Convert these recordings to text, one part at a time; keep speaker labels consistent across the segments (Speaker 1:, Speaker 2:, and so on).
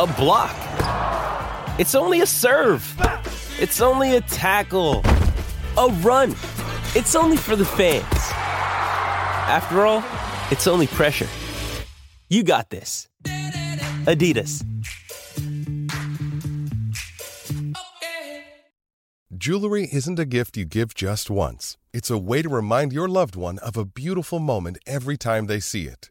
Speaker 1: A block. It's only a serve. It's only a tackle. A run. It's only for the fans. After all, it's only pressure. You got this. Adidas.
Speaker 2: Jewelry isn't a gift you give just once. It's a way to remind your loved one of a beautiful moment every time they see it.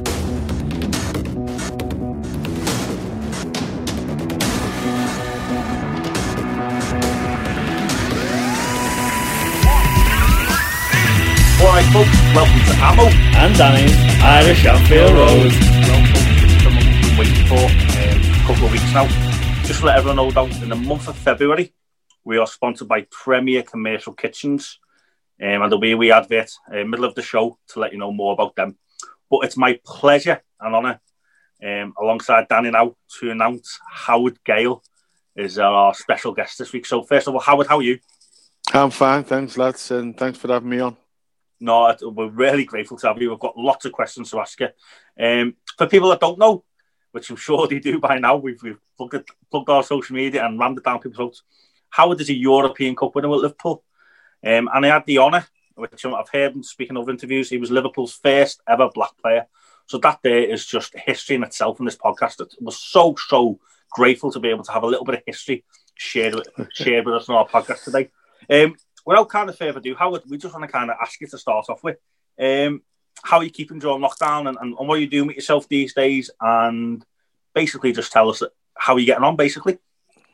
Speaker 3: Alright folks, welcome to Ammo.
Speaker 4: and Danny's Irish Anfield Road.
Speaker 3: Welcome to the we've been waiting for um, a couple of weeks now. Just to let everyone know that in the month of February, we are sponsored by Premier Commercial Kitchens. Um, and there'll be a wee advert uh, middle of the show to let you know more about them. But it's my pleasure and honour, um, alongside Danny now, to announce Howard Gayle is our special guest this week. So first of all, Howard, how are you?
Speaker 5: I'm fine, thanks, lads, and thanks for having me on.
Speaker 3: No, we're really grateful to have you. We've got lots of questions to ask you. Um, for people that don't know, which I'm sure they do by now, we've, we've plugged, plugged our social media and rammed it down people's throats. Howard is a European Cup winner with Liverpool. Um, and I had the honour, which I've heard him speaking of interviews, he was Liverpool's first ever black player. So that day is just history in itself in this podcast. It was so, so grateful to be able to have a little bit of history shared with, shared with us on our podcast today. Um, without kind of further ado, Howard, we just want to kind of ask you to start off with um, how are you keeping during lockdown and, and, and what are you doing with yourself these days? And basically just tell us how you're getting on, basically.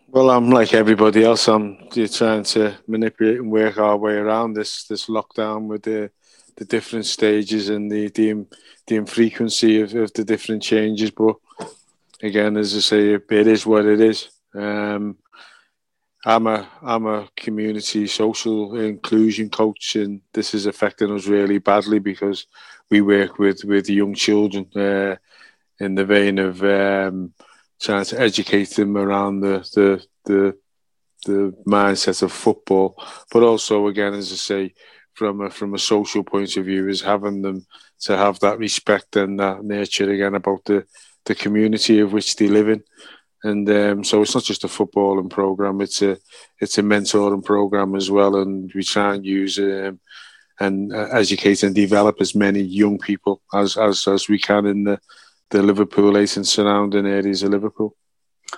Speaker 5: Well, I'm like everybody else. I'm trying to manipulate and work our way around this this lockdown with the the different stages and the the, the infrequency of, of the different changes. But again, as I say, it is what it is. Um, I'm a I'm a community social inclusion coach, and this is affecting us really badly because we work with with young children uh, in the vein of um, trying to educate them around the the the, the mindset of football, but also again, as I say, from a from a social point of view, is having them to have that respect and that nurture again about the the community of which they live in. And um, so it's not just a footballing program; it's a it's a mentoring program as well. And we try and use um, and uh, educate and develop as many young people as as, as we can in the the Liverpool eight and surrounding areas of Liverpool.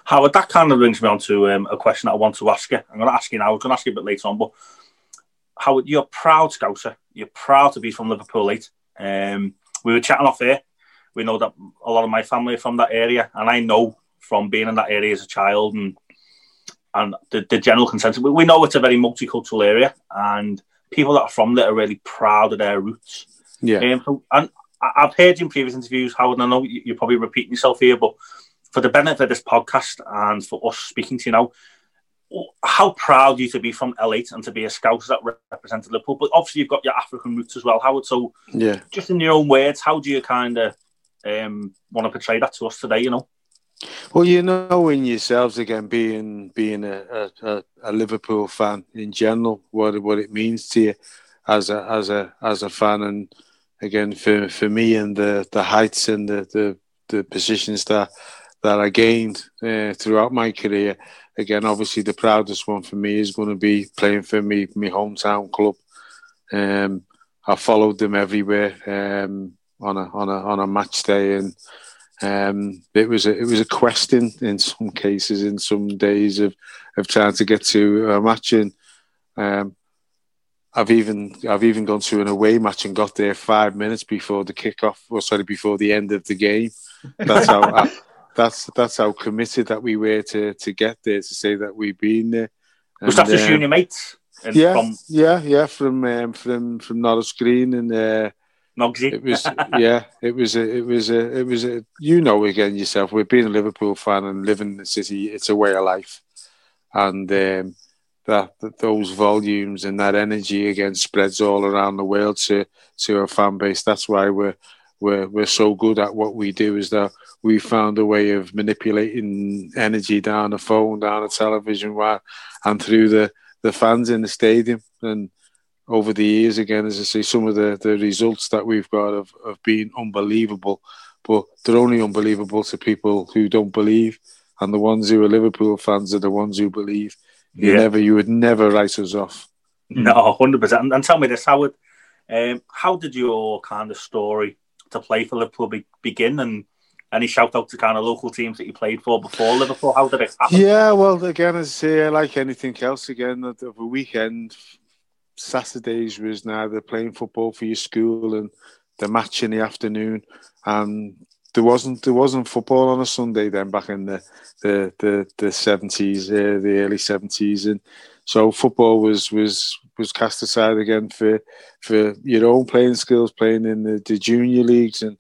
Speaker 3: Howard, that kind of brings me on to um, a question that I want to ask you. I'm going to ask you now. I was going to ask you a bit later on, but Howard, you're proud Scouser. You're proud to be from Liverpool 8. Um, we were chatting off here. We know that a lot of my family are from that area, and I know from being in that area as a child and and the, the general consensus, we, we know it's a very multicultural area, and people that are from there are really proud of their roots.
Speaker 5: Yeah.
Speaker 3: Um, and I've heard in previous interviews, Howard, and I know you- you're probably repeating yourself here, but for the benefit of this podcast and for us speaking to you now, how proud are you to be from L8 and to be a scout that re- represented Liverpool? But obviously, you've got your African roots as well, Howard. So,
Speaker 5: Yeah.
Speaker 3: just in your own words, how do you kind of um, want to portray that to us today? You know,
Speaker 5: Well, you know in yourselves again, being being a, a, a, Liverpool fan in general, what what it means to you as a as a as a fan, and again for for me and the the heights and the the, the positions that that I gained uh, throughout my career. Again, obviously the proudest one for me is going to be playing for me my hometown club. Um, I followed them everywhere um, on a on a on a match day and Um, it was a, it was a quest in, in some cases, in some days of, of trying to get to a match. And um, I've even I've even gone to an away match and got there five minutes before the kickoff, or sorry, before the end of the game. That's how I, that's that's how committed that we were to to get there to say that we've been there.
Speaker 3: Was that just um, junior mates?
Speaker 5: yeah, from... yeah, yeah, from um, from from Norris Green and uh,
Speaker 3: Nogsy.
Speaker 5: It was yeah, it was a, it was a, it was a, you know again yourself. We've been a Liverpool fan and living in the city. It's a way of life, and um, that, that those volumes and that energy again spreads all around the world to to our fan base. That's why we're we're we're so good at what we do. Is that we found a way of manipulating energy down the phone, down the television, and through the the fans in the stadium and over the years again, as I say, some of the, the results that we've got have, have been unbelievable, but they're only unbelievable to people who don't believe. And the ones who are Liverpool fans are the ones who believe. You yeah. never, you would never write us off.
Speaker 3: No, hundred percent. And, and tell me this, Howard, um, how did your kind of story to play for Liverpool be, begin? And any shout out to kind of local teams that you played for before Liverpool? How did it happen?
Speaker 5: Yeah, well, again, as I say, like anything else, again, of a weekend, Saturdays was now they're playing football for your school and the match in the afternoon. And there wasn't there wasn't football on a Sunday then back in the the the, the seventies, uh, the early seventies, and so football was was was cast aside again for for your own playing skills, playing in the, the junior leagues, and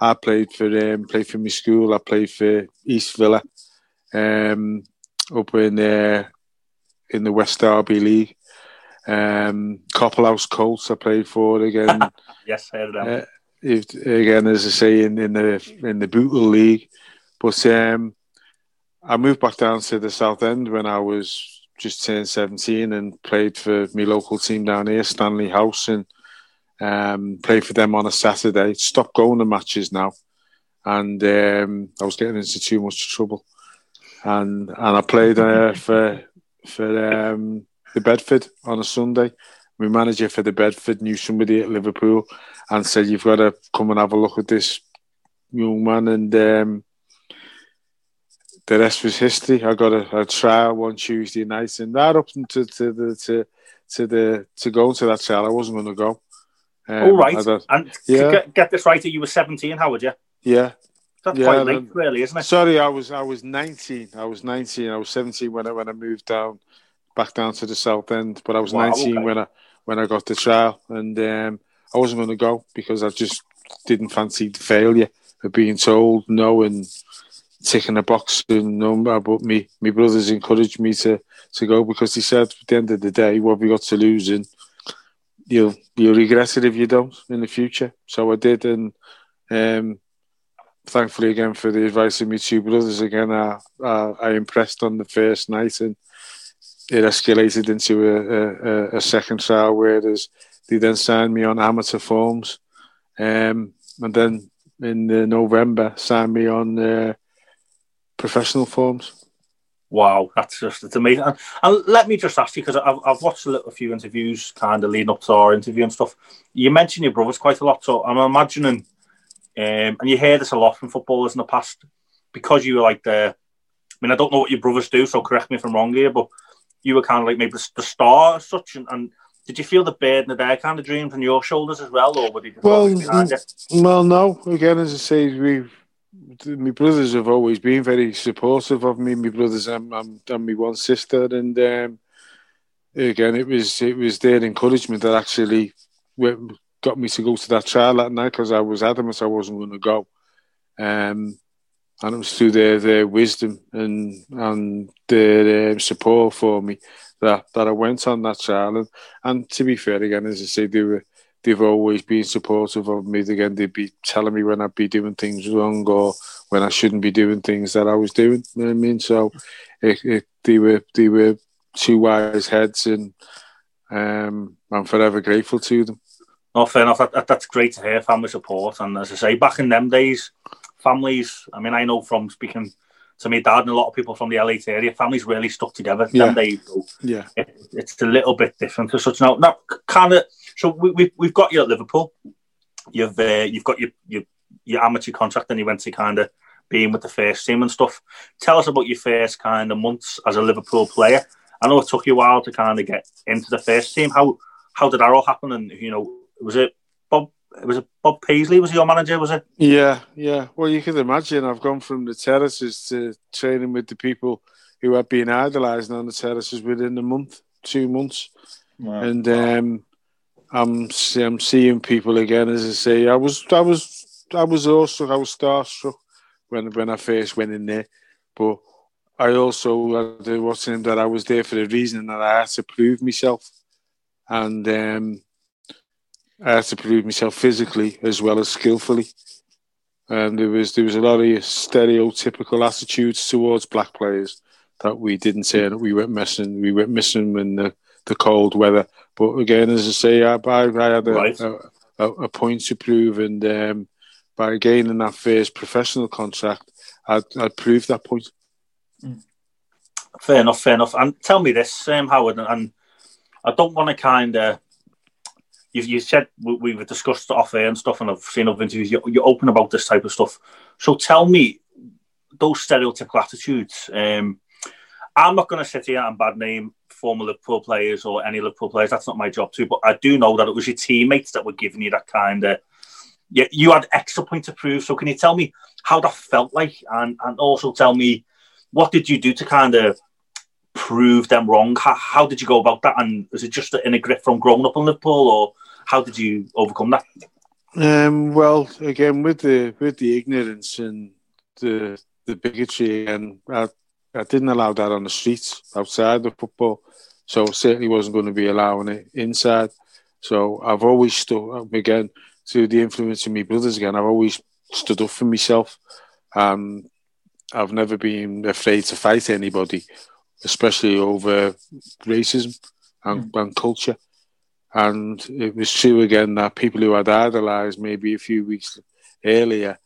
Speaker 5: I played for um, played for my school. I played for East Villa, um, up in uh, in the West Derby League, um, House Colts I played for again.
Speaker 3: yes, I heard them. Uh,
Speaker 5: if, again, as I say, in, in the in the Bootle League, but um, I moved back down to the South End when I was just turned seventeen and played for my local team down here, Stanley House, and um, played for them on a Saturday. Stopped going to matches now, and um, I was getting into too much trouble, and and I played uh, for for um, the Bedford on a Sunday. My manager for the Bedford knew somebody at Liverpool and said, "You've got to come and have a look at this young man." And um, the rest was history. I got a, a, trial one Tuesday night, and that up to, to the to to the to go to that trial, I wasn't going to go.
Speaker 3: Um, All right, and yeah. Get, get, this right, you were seventeen. How would you?
Speaker 5: Yeah.
Speaker 3: That's yeah, quite late, really, isn't it?
Speaker 5: Sorry, I was I was nineteen. I was nineteen. I was seventeen when I when I moved down back down to the south end. But I was wow, 19 okay. when I when I got the trial, and um, I wasn't going to go because I just didn't fancy the failure of being told no and ticking a box and number. But me, my brothers encouraged me to to go because he said at the end of the day, what we got to lose, and you'll you'll regret it if you don't in the future. So I did, and um, thankfully again for the advice of my two brothers again, I, I, I impressed on the first night and it escalated into a, a, a second trial where they then signed me on amateur forms, um, and then in November signed me on uh, professional forms.
Speaker 3: Wow, that's just it's amazing. And, and let me just ask you because I've, I've watched a little few interviews, kind of leading up to our interview and stuff. You mentioned your brothers quite a lot, so I'm imagining, um, and you hear this a lot from footballers in the past, because you were like the. I mean, I don't know what your brothers do, so correct me if I'm wrong here, but you were kind of like maybe the star as such, and, and did you feel the burden of their kind of dreams on your shoulders as well, or were they
Speaker 5: well, well, no. Again, as I say, we, my brothers have always been very supportive of me. My brothers and, and, and my one sister, and um, again, it was it was their encouragement that actually got me to go to that trial that night because I was adamant I wasn't going to go. Um, and it was through their, their wisdom and and their um, support for me that, that I went on that trial. And, and to be fair, again, as I say, they were they've always been supportive of me. Again, they'd be telling me when I'd be doing things wrong or when I shouldn't be doing things that I was doing. You know what I mean? So it, it, they were they were two wise heads, and um, I'm forever grateful to them.
Speaker 3: No, fair enough. That, that, that's great to hear family support. And as I say, back in them days, families. I mean, I know from speaking to my dad and a lot of people from the L8 area, families really stuck together. Yeah. They,
Speaker 5: yeah.
Speaker 3: It, it's a little bit different to such now. Now, kind of. So we, we we've got you at Liverpool. You've uh, you've got your, your your amateur contract and you went to kind of being with the first team and stuff. Tell us about your first kind of months as a Liverpool player. I know it took you a while to kind of get into the first team. How how did that all happen? And you know, was it Bob? Was it Bob Paisley? Was your manager? Was it?
Speaker 5: Yeah, yeah. Well, you can imagine. I've gone from the terraces to training with the people who had been idolising on the terraces within a month, two months, wow. and um, I'm I'm seeing people again. As I say, I was I was I was also I was starstruck when when I first went in there, but I also had to watch him that I was there for a reason and that I had to prove myself, and um, I had to prove myself physically as well as skillfully. And there was there was a lot of stereotypical attitudes towards black players that we didn't say that we went missing. We went missing in the, the cold weather. But again, as I say, I, I, I had a, right. a, a, a, point to prove, and um, by gaining that first professional contract, I'd, I'd proved that point.
Speaker 3: Mm. Fair enough, fair enough. And tell me this, um, Howard, and I don't want to kind of. You, you said we, have discussed off air and stuff, and I've seen other interviews. You're, you're, open about this type of stuff. So tell me those stereotypical attitudes. Um, I'm not going to sit here and bad name former Liverpool players or any Liverpool players. That's not my job too. But I do know that it was your teammates that were giving you that kind of. Yeah, you had extra point to prove. So can you tell me how that felt like, and and also tell me what did you do to kind of prove them wrong? How, how did you go about that? And was it just in a grip from growing up in Liverpool, or how did you overcome that?
Speaker 5: Um, well, again, with the with the ignorance and the the bigotry, and I, I didn't allow that on the streets outside the football, so certainly wasn't going to be allowing it inside. So I've always stood again through the influence of my brothers. Again, I've always stood up for myself. Um, I've never been afraid to fight anybody, especially over racism and, mm. and culture. And it was true again that people who had idolised maybe a few weeks earlier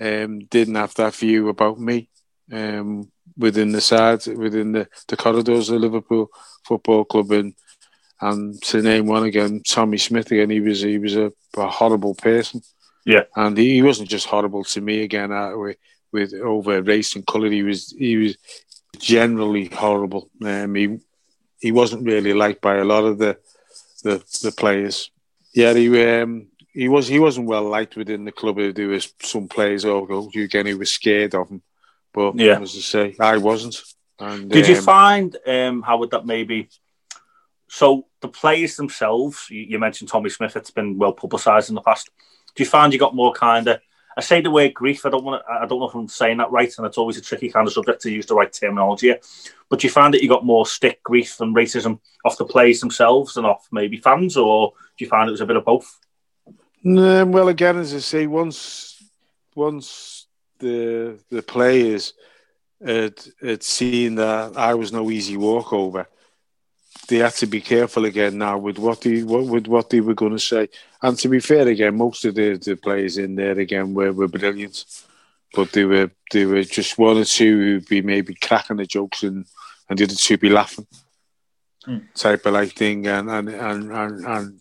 Speaker 5: um, didn't have that view about me um, within the side, within the, the corridors of Liverpool Football Club. And, and to name one again, Tommy Smith again, he was he was a, a horrible person.
Speaker 3: Yeah,
Speaker 5: and he, he wasn't just horrible to me again. Uh, with over race and colour. He was he was generally horrible. Um, he he wasn't really liked by a lot of the the, the players. Yeah, he um, he was he wasn't well liked within the club. There was some players oh, again who were scared of him. But yeah, as I say, I wasn't. And,
Speaker 3: Did um, you find um, how would that maybe? So the players themselves, you, you mentioned Tommy Smith. It's been well publicised in the past. Do you find you got more kind of I say the word grief. I don't want to, I don't know if I'm saying that right, and it's always a tricky kind of subject to use the right terminology. But you find that you got more stick grief and racism off the players themselves than off maybe fans, or do you find it was a bit of both?
Speaker 5: Well, again, as I say, once once the the players had, had seen that I was no easy walkover, they had to be careful again now with what they what, with what they were going to say. And to be fair, again, most of the, the players in there again were, were brilliant, but they were they were just one or two who'd be maybe cracking the jokes and and the other two be laughing, mm. type of like thing. And and, and and and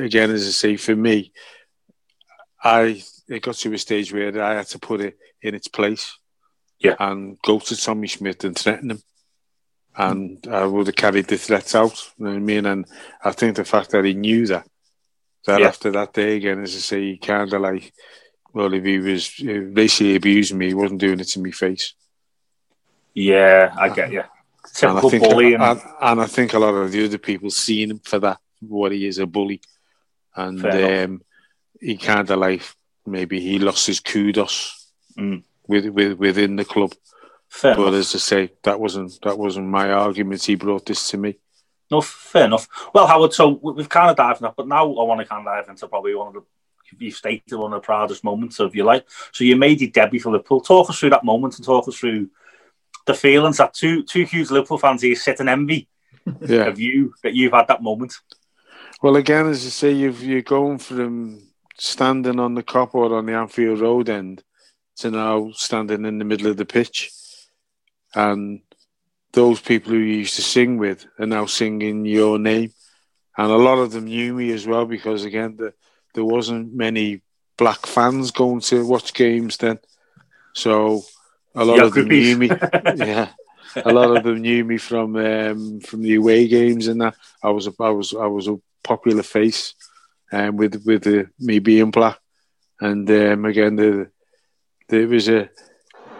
Speaker 5: again, as I say, for me, I it got to a stage where I had to put it in its place,
Speaker 3: yeah,
Speaker 5: and go to Tommy Smith and threaten him and I would have carried the threats out. You know what I mean? And I think the fact that he knew that, that yeah. after that day again, as I say, he kind of like, well, if he was basically abusing me, he wasn't doing it to my face.
Speaker 3: Yeah, I get you.
Speaker 5: and I, think, bully and... And, and... I think a lot of the other people seeing him for that, what he is a bully. And um, he kind of like, maybe he lost his kudos mm. with, with, within the club. Fair but enough. as I say, that wasn't that wasn't my argument. He brought this to me.
Speaker 3: No, fair enough. Well, Howard, so we've kind of dived enough, but now I want to kind of dive into probably one of the you stated one of the proudest moments of your life. So you made your debut for Liverpool. Talk us through that moment and talk us through the feelings that two two huge Liverpool fans here sit and envy yeah. of you that you've had that moment.
Speaker 5: Well, again, as I say, you've, you're going from standing on the Kop or on the Anfield Road end to now standing in the middle of the pitch and those people who you used to sing with are now singing your name, and a lot of them knew me as well because again, the, there wasn't many black fans going to watch games then. So a lot of them knew me. yeah, a lot of them knew me from um, from the away games and that. I was a, I was I was a popular face, um, with with the, me being black, and um, again the, the it was a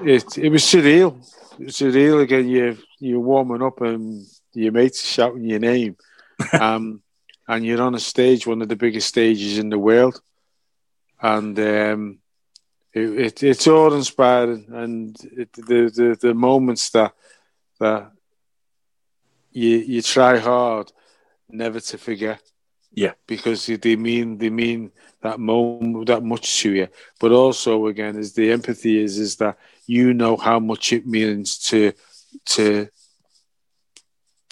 Speaker 5: it it was surreal. It was surreal again. You you're warming up and your mates shouting your name, um, and you're on a stage, one of the biggest stages in the world, and um, it, it, it's all inspiring, and it, the, the the moments that that you you try hard never to forget.
Speaker 3: Yeah,
Speaker 5: because they mean they mean that moment that much to you. But also again, is the empathy is is that you know how much it means to to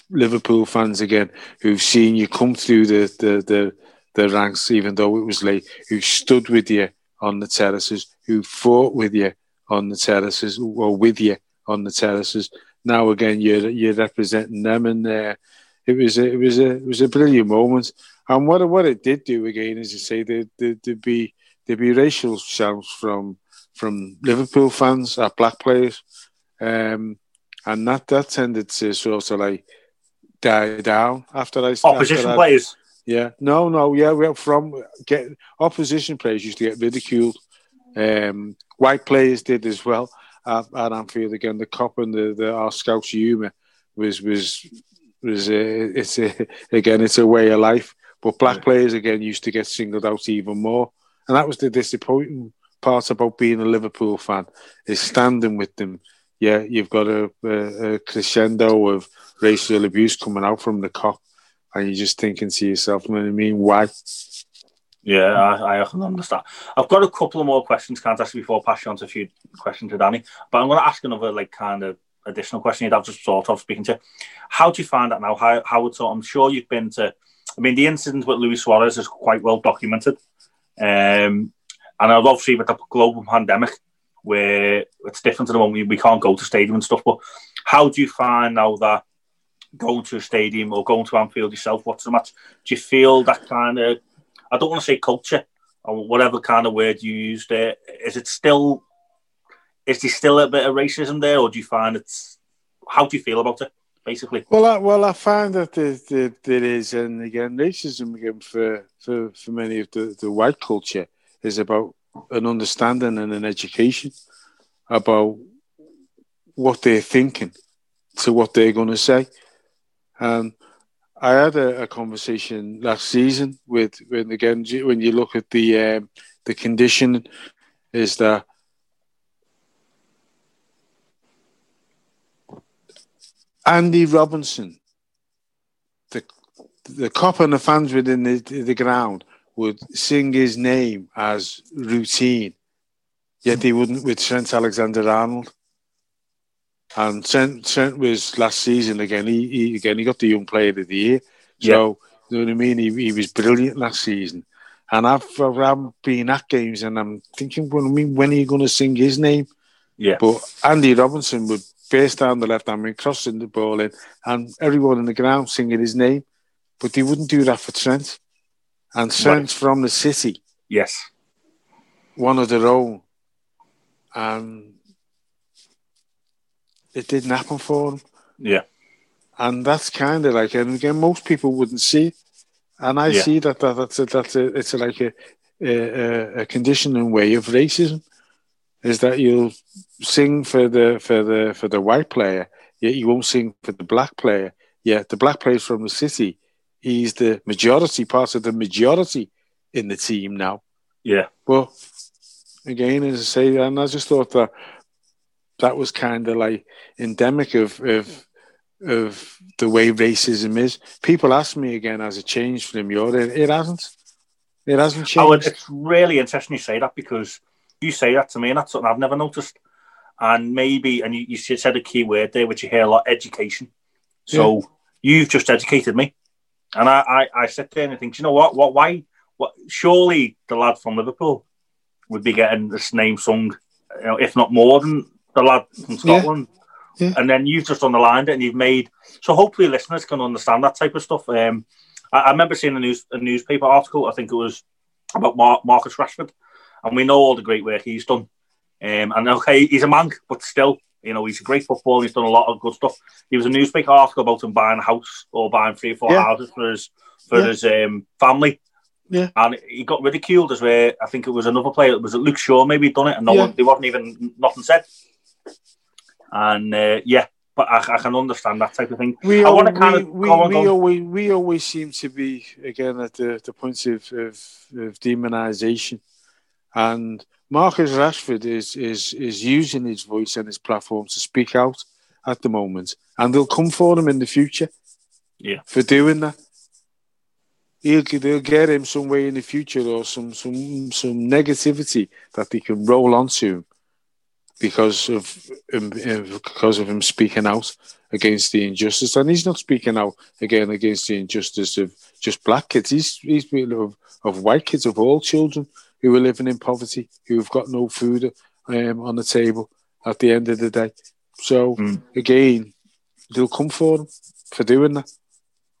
Speaker 5: Liverpool fans again who've seen you come through the the the, the ranks, even though it was late, who stood with you on the terraces, who fought with you on the terraces, or with you on the terraces. Now again, you're you're representing them, and uh, it was a, it was a it was a brilliant moment. And what what it did do again, as you say, there there'd be there'd be racial shouts from from Liverpool fans at black players, um, and that that tended to sort of like die down after I
Speaker 3: opposition
Speaker 5: after
Speaker 3: players.
Speaker 5: Yeah, no, no, yeah, we're from get opposition players used to get ridiculed. Um, white players did as well at, at Anfield again. The Kop and the, the our Scouse humour was was was a, it's a, again it's a way of life. But black yeah. players again used to get singled out even more, and that was the disappointing part about being a Liverpool fan is standing with them. Yeah, you've got a, a, a crescendo of racial abuse coming out from the Kop, and you're just thinking to yourself, you know what I mean? Why?
Speaker 3: Yeah, I, I understand. I've got a couple of more questions, can't ask before passing on to a few questions to Danny. But I'm going to ask another like kind of additional question you'd have just sort of speaking to. How do you find that now? How how sort? I'm sure you've been to. I mean, the incident with Luis Suarez is quite well documented, um, and obviously with the global pandemic, where it's different to the one we, can't go to stadium and stuff. But how do you find now that going to a stadium or going to Anfield yourself, what's the match? Do you feel that kind of, I don't want to say culture or whatever kind of word you use there, is it still, is there still a bit of racism there or do you find it's, how do you feel about it? Basically,
Speaker 5: well, I, well, I find that there, there, there is, and again, racism again for, for, for many of the, the white culture is about an understanding and an education about what they're thinking to what they're going to say. Um, I had a, a, conversation last season with, with again when you look at the um, the condition, is that Andy Robertson, the the Kop and the fans within the, the ground would sing his name as routine, yet they wouldn't with Trent Alexander Arnold. And Trent, Trent was last season again. He, he again he got the young player of the year. So yeah. you know what I mean. He, he was brilliant last season. And I've, I've been at games and I'm thinking, well, I mean, when are you going to sing his name?
Speaker 3: Yeah.
Speaker 5: But Andy Robertson would face down the left hand man, crossing the ball in, and everyone in the ground singing his name. But they wouldn't do that for Trent. And Trent's right. from the city.
Speaker 3: Yes.
Speaker 5: One of their own. And it didn't happen for him.
Speaker 3: Yeah.
Speaker 5: And that's kind of like, and again, most people wouldn't see it. And I yeah. see that, that that's a, that's a, it's a, like a, a, a conditioning way of racism is that you'll sing for the for the for the white player, yet you won't sing for the black player. Yeah, the black player's from the city. He's the majority, part of the majority in the team now.
Speaker 3: Yeah.
Speaker 5: Well, again, as I say, and I just thought that that was kind of like endemic of, of of the way racism is. People ask me again, has it changed from your it, it hasn't. It hasn't changed. Oh,
Speaker 3: it's really interesting you say that because you say that to me, and that's something I've never noticed. And maybe, and you, you said a key word there, which you hear a lot: education. So yeah. you've just educated me, and I, I, I sit there and I think, you know what? What? Why? What? Surely the lad from Liverpool would be getting this name sung, you know, if not more than the lad from Scotland. Yeah. Yeah. And then you've just underlined it and you've made so hopefully listeners can understand that type of stuff. Um, I, I, remember seeing a news a newspaper article, I think it was about Mar- Marcus Rashford, and we know all the great work he's done. Um, and okay, he's a man, but still, you know, he's a great footballer. He's done a lot of good stuff. He was a newspaper article about him buying a house or buying three or four yeah. houses for his for yeah. his um, family.
Speaker 5: Yeah,
Speaker 3: and he got ridiculed as where I think it was another player. It was it Luke Shaw maybe done it, and no yeah. one they wasn't even nothing said. And uh, yeah, but I, I, can understand that type of thing.
Speaker 5: We, I want to kind we, of we, on, we always we always seem to be again at the, the point of, of, of demonisation, and Marcus Rashford is is is using his voice and his platform to speak out at the moment, and they'll come for him in the future.
Speaker 3: Yeah,
Speaker 5: for doing that, he'll they'll get him some way in the future or some some some negativity that they can roll onto him because of him, because of him speaking out against the injustice, and he's not speaking out again against the injustice of just black kids. He's he's of of white kids of all children who are living in poverty, who have got no food um, on the table at the end of the day. So mm. again, they'll come for him for doing that.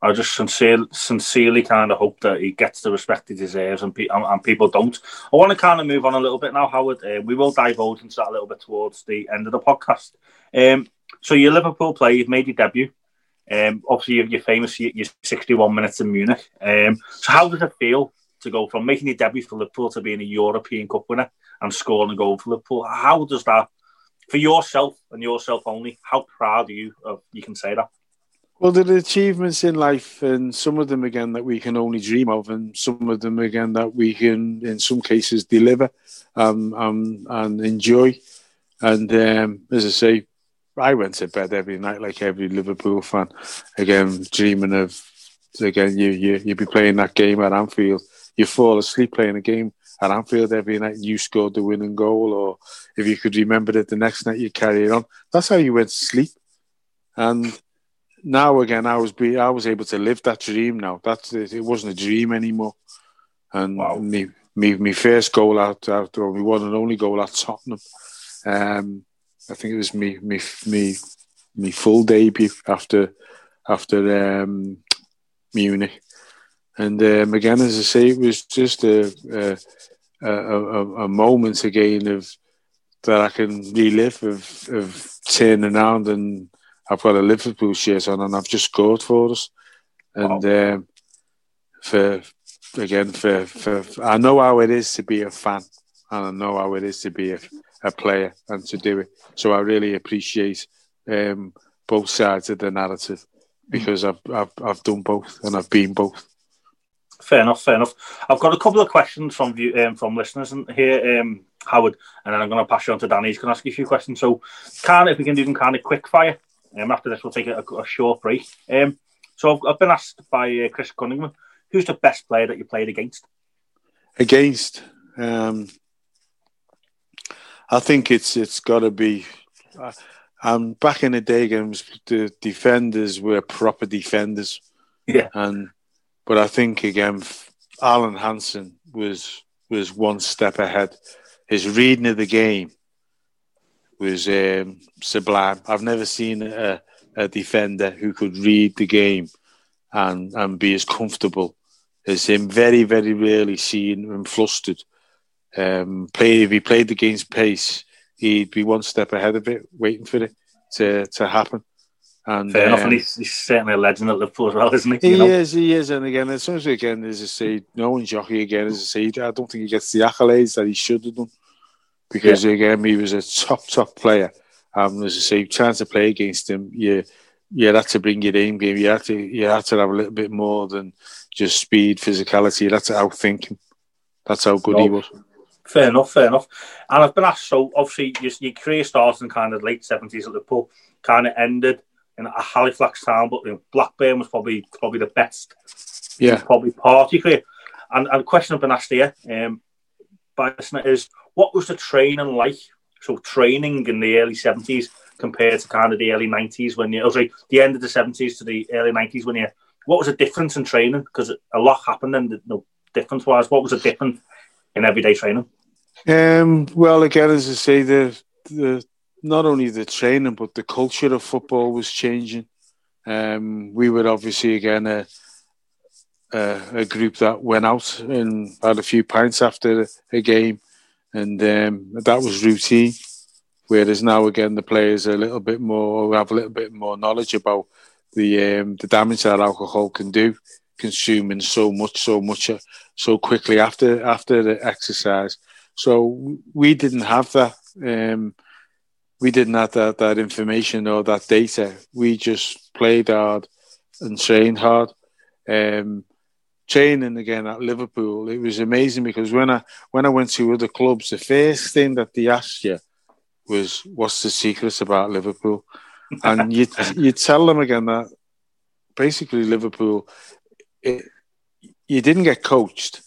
Speaker 3: I just sincerely, sincerely kind of hope that he gets the respect he deserves and, pe- and, and people don't. I want to kind of move on a little bit now, Howard. Uh, we will divulge into that a little bit towards the end of the podcast. Um, so, you're Liverpool player, you've made your debut. Um, obviously, you're, you're famous, you're 61 minutes in Munich. Um, so, how does it feel to go from making your debut for Liverpool to being a European Cup winner and scoring a goal for Liverpool? How does that, for yourself and yourself only, how proud are you of you can say that?
Speaker 5: Well, there are achievements in life, and some of them again that we can only dream of, and some of them again that we can, in some cases, deliver um, um, and enjoy. And um, as I say, I went to bed every night like every Liverpool fan, again dreaming of again you you you'd be playing that game at Anfield. You fall asleep playing a game at Anfield every night. You scored the winning goal, or if you could remember it the next night, you carry it on. That's how you went to sleep, and now again, I was be I was able to live that dream. Now that's it wasn't a dream anymore. And wow. me, me, me first goal out, out my one and only goal at Tottenham. Um, I think it was me, me, me, me full debut after after um, Munich. And um, again, as I say, it was just a a, a, a moment again of that I can relive of, of turning around and I've got a Liverpool shirt on and I've just scored for us. And wow. um, for again, for, for I know how it is to be a fan and I know how it is to be a, a player and to do it. So I really appreciate um, both sides of the narrative because I've, I've I've done both and I've been both.
Speaker 3: Fair enough, fair enough. I've got a couple of questions from you, um, from listeners here, um, Howard, and then I'm going to pass you on to Danny. He's going to ask you a few questions. So, can if we can do them kind of quick fire. Um, after this, we'll take a, a short break. Um, so I've, I've, been asked by uh, Chris Cunningham, who's the best player that you played against?
Speaker 5: Against, um, I think it's it's got to be. Uh, um, back in the day, games the defenders were proper defenders.
Speaker 3: Yeah,
Speaker 5: and but I think again, Alan Hansen was was one step ahead. His reading of the game was um, sublime. I've never seen a, a, defender who could read the game and, and be as comfortable as him. Very, very rarely seen him flustered. Um, play if he played the game's pace, he'd be one step ahead of it, waiting for it to, to happen. And,
Speaker 3: Fair um, enough, and he's, he's, certainly a legend at Liverpool as well, isn't he?
Speaker 5: He know? is, he is, and again, as soon as again, as I say, no one jockey again, as I say, I don't think he gets the accolades that he should have done because yeah. again, he was a top top player. Um, as I say, trying to play against him, you you had to bring your aim game. You had to you had to have a little bit more than just speed, physicality. You had to outthink him. That's how good no. he was.
Speaker 3: Fair enough, fair enough. And I've been asked, so obviously your, your career started in kind of late seventies at Liverpool, kind of ended in a Halifax town, but you know, Blackburn was probably probably the best.
Speaker 5: Yeah,
Speaker 3: probably party career. And, and the question I've been asked here um, by listener is, what was the training like? So training in the early seventies compared to kind of the early nineties when you, oh, sorry, the end of the seventies to the early nineties when you, what was the difference in training? Because a lot happened and know, difference was what was the difference in everyday training?
Speaker 5: Um, well, again, as I say, the the not only the training but the culture of football was changing. Um, we were obviously again a, a, a group that went out and had a few pints after a game and um, that was routine. Whereas now again, the players are a little bit more have a little bit more knowledge about the um, the damage that alcohol can do, consuming so much, so much, uh, so quickly after after the exercise. So we didn't have that. Um, we didn't have that, that information or that data. We just played hard and trained hard. Um, training again at Liverpool, it was amazing because when I when I went to other clubs, the first thing that they asked you was, "What's the secrets about Liverpool?" and you you tell them again that basically Liverpool, it, you didn't get coached.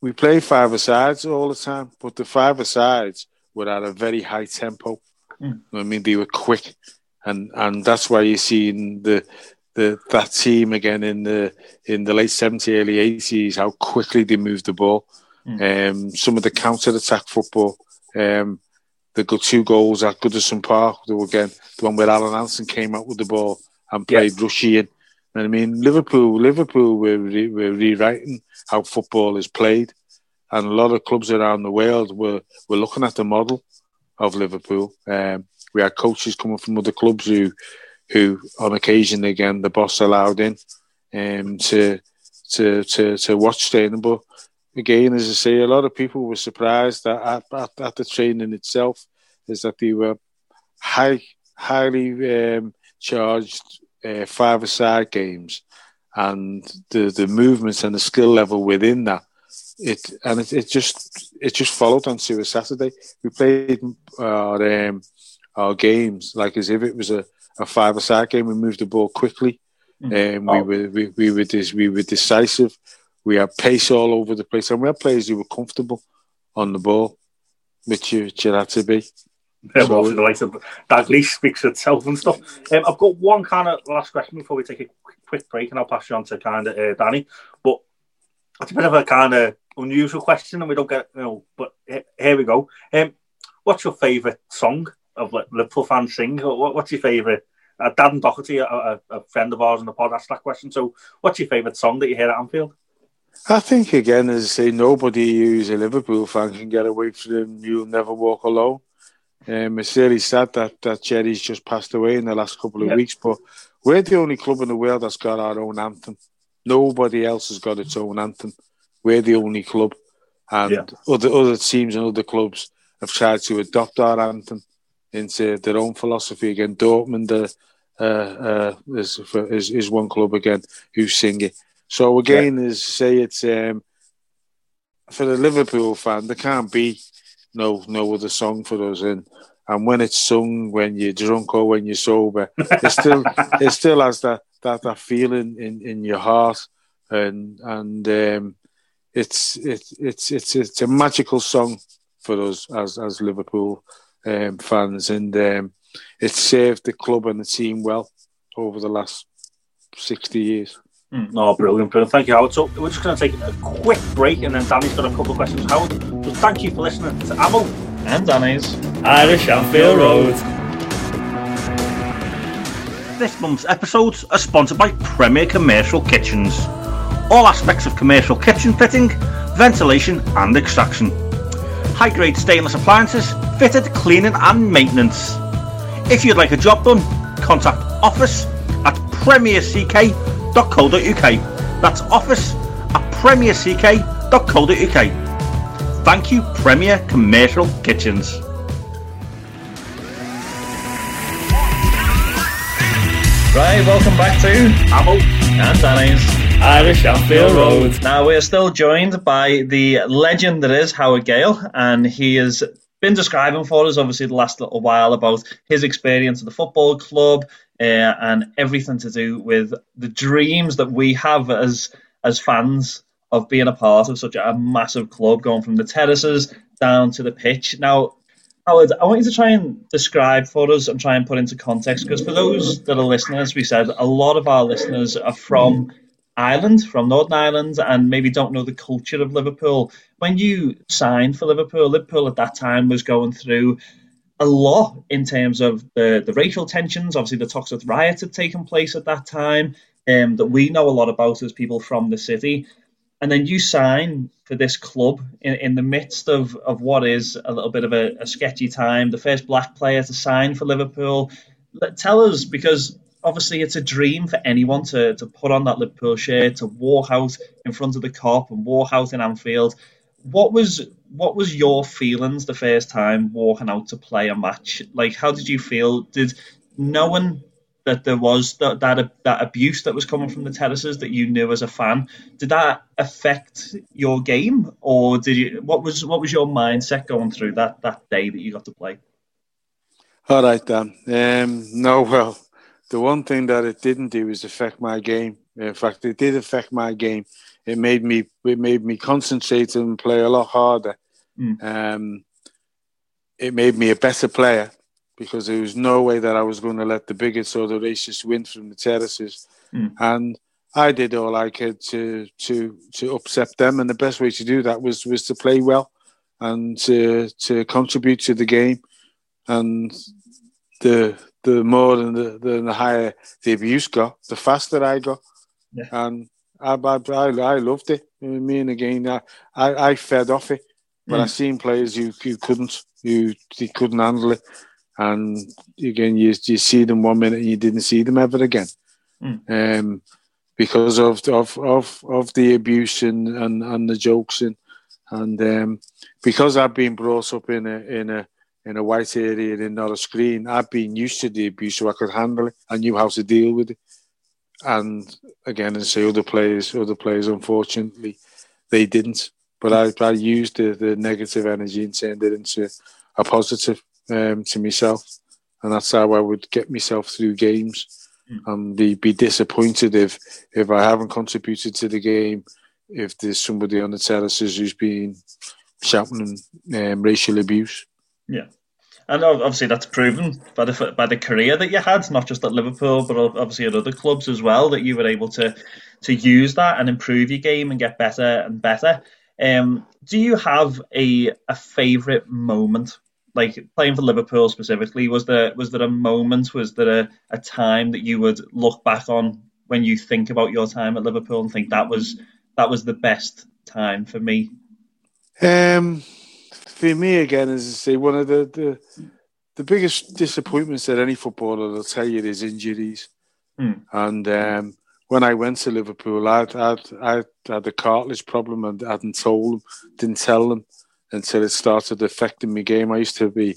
Speaker 5: We played five sides all the time, but the five sides were at a very high tempo. Mm. I mean, they were quick, and and that's why you're seeing the the that team again in the in the late 70s, early 80s, how quickly they moved the ball. Mm. Um, some of the counter attack football. Um, the good two goals at Goodison Park. They were again the one where Alan Hansen came out with the ball and played yes. Rushian. And I mean, Liverpool, Liverpool were, re- were rewriting how football is played, and a lot of clubs around the world were were looking at the model of Liverpool. Um, we had coaches coming from other clubs who, who on occasion again the boss allowed in, um, to to to to watch training. But again, as I say, a lot of people were surprised at, at, at the training itself, is that they were high, highly um, charged uh, five-a-side games, and the the movements and the skill level within that. It and it, it just it just followed on to a Saturday. We played our um, our games like as if it was a, a five-a-side game. We moved the ball quickly, and mm. um, oh. we were we, we were we were decisive we had pace all over the place, and we had players who were comfortable on the ball, which you, which you had to be.
Speaker 3: Yeah, so, well, the likes of Dalglish speaks itself and stuff. Um, I've got one kind of last question before we take a quick, quick break, and I'll pass you on to kind of uh, Danny. But it's a bit of a kind of unusual question, and we don't get you know. But here we go. Um, what's your favourite song of Liverpool fans sing? What, what's your favourite? Uh, Dan Doherty, a, a, a, friend of ours on the pod, asked that question. So, what's your favourite song that you hear at Anfield?
Speaker 5: I think again, as I say, nobody who's a Liverpool fan can get away from "You'll Never Walk Alone." Um, it's really sad that that Gerry's just passed away in the last couple of weeks, but we're the only club in the world that's got our own anthem. Nobody else has got its own anthem. We're the only club, and yeah. other other teams and other clubs have tried to adopt our anthem into their own philosophy. Again, Dortmund uh, uh, is, is, is one club again who sing it. So again, yeah. as say it's um, for the Liverpool fan, there can't be no no other song for us. And and when it's sung when you're drunk or when you're sober, it still it still has that that that feeling in in your heart, and and um, it's it's it's it's it's a magical song for us as as Liverpool um, fans, and um, it's served the club and the team well over the last sixty years.
Speaker 3: Mm. Oh, brilliant, brilliant. Thank you, Howard. So we're just going to take a quick break and then Danny's got a couple of questions. Howard, so thank you for listening to Ammo.
Speaker 4: And Danny's Irish Anfield Road.
Speaker 3: This month's episodes are sponsored by Premier Commercial Kitchens. All aspects of commercial kitchen fitting, ventilation and extraction. High grade stainless appliances, fitted, cleaning and maintenance. If you'd like a job done, contact office at premierck.co.uk. That's office at premierck.co.uk. Thank you, Premier Commercial Kitchens.
Speaker 4: Right, welcome back to
Speaker 3: Apple
Speaker 4: and Danny's Irish Anfield Road. Now we're still joined by the legend that is Howard Gayle, and he has been describing for us obviously the last little while about his experience at the football club, uh, and everything to do with the dreams that we have as as fans of being a part of such a massive club, going from the terraces down to the pitch. Now, Howard, I want you to try and describe for us and try and put into context, because for those that are listeners, we said a lot of our listeners are from Ireland, from Northern Ireland, and maybe don't know the culture of Liverpool. When you signed for Liverpool, Liverpool at that time was going through a lot in terms of the, the racial tensions. Obviously, the Toxteth riots had taken place at that time um, that we know a lot about as people from the city. and then you sign for this club in, in the midst of, of what is a little bit of a, a sketchy time. The first black player to sign for Liverpool. Tell us because obviously it's a dream for anyone to, to put on that Liverpool shirt, to walk out in front of the Kop and walk out in Anfield. What was what was your feelings the first time walking out to play a match? Like, how did you feel? Did knowing that there was that, that that abuse that was coming from the terraces that you knew as a fan, did that affect your game, or did you? What was what was your mindset going through that that day that you got to play?
Speaker 5: All right, Dan. Um, no, well, the one thing that it didn't do is affect my game. In fact, it did affect my game. It made me it made me concentrate and play a lot harder. Mm. Um, it made me a better player because there was no way that I was going to let the bigots or the racists win from the terraces, mm. and I did all I could to to to upset them. And the best way to do that was was to play well and to to contribute to the game. And the the more and the, the, the higher the abuse got, the faster I got. Yeah. And I, I, I, loved it. I mean, again, I, I, I fed off it, but mm. I seen players who, who couldn't, who, who couldn't handle it. And again, you, you see them one minute and you didn't see them ever again. Mm. Um, because of, of, of, of the abuse and, and, and the jokes and, and um, because I've been brought up in a, in a, in a white area and not a screen. I've been used to the abuse, so I could handle it. I knew how to deal with it. And again, and say other players, other players, unfortunately, they didn't. But I, I used the, the negative energy and turned it into a positive um, to myself, and that's how I would get myself through games mm. and be be disappointed if if I haven't contributed to the game. If there's somebody on the terraces who's been shouting um, racial abuse.
Speaker 4: Yeah. And obviously that's proven by the by the career that you had, not just at Liverpool, but obviously at other clubs as well, that you were able to to use that and improve your game and get better and better. Um, do you have a a favourite moment, like playing for Liverpool specifically? Was there was there a moment? Was there a, a time that you would look back on when you think about your time at Liverpool and think that was that was the best time for me?
Speaker 5: Um, for me again, as I say, one of the, the the biggest disappointments that any footballer will tell you is injuries. Mm. And um, when I went to Liverpool, I'd, I'd, I'd had a cartilage problem and I hadn't told them, didn't tell them until it started affecting my game. I used to be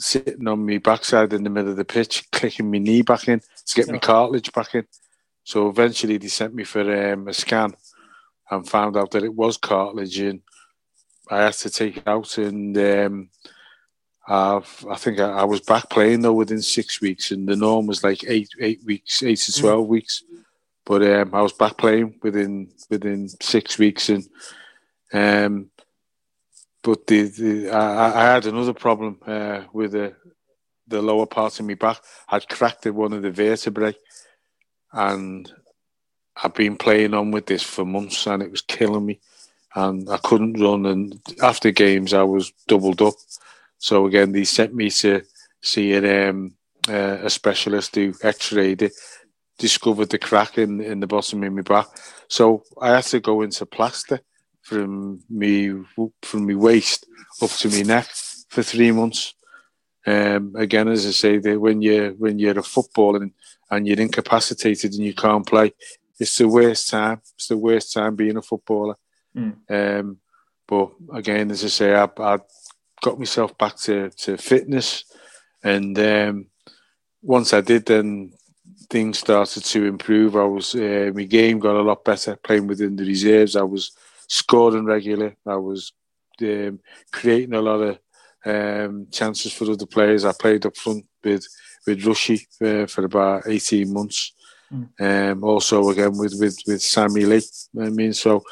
Speaker 5: sitting on my backside in the middle of the pitch, clicking my knee back in to get my cartilage back in. So eventually they sent me for um, a scan and found out that it was cartilage. And I had to take it out, and um, I've, I think I, I, was back playing though within six weeks, and the norm was like eight eight weeks, eight to twelve mm. weeks. But um, I was back playing within within six weeks, and um, but the, the I, I, had another problem uh, with the the lower part of my back. I'd cracked one of the vertebrae, and I've been playing on with this for months, and it was killing me and I couldn't run. And after games, I was doubled up. So again, they sent me to see um, uh, a specialist who X-rayed it, discovered the crack in, in the bottom of my back. So I had to go into plaster from me from my waist up to my neck for three months. Um, again, as I say, that when you when you're a footballer and, and you're incapacitated and you can't play, it's the worst time. It's the worst time being a footballer. Mm. Um, but again, as I say, I, I, got myself back to, to fitness, and um, once I did, then things started to improve. I was uh, my game got a lot better playing within the reserves. I was scoring regularly. I was um, creating a lot of um, chances for other players. I played up front with with Rushy uh, for about eighteen months. Mm. Um, also again with with with Sammy Lee. I mean, so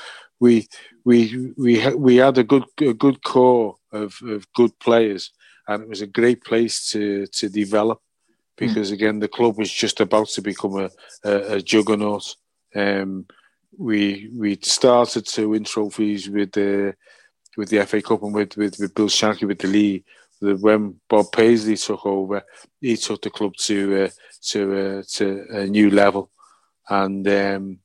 Speaker 5: we we we had a good a good core of, of good players, and it was a great place to to develop because mm. again the club was just about to become a, a, a juggernaut. Um, we we started to win trophies with the with the FA Cup and with with, with Bill Shankly with the league. When Bob Paisley took over, he took the club to uh, to uh, to a new level, and um,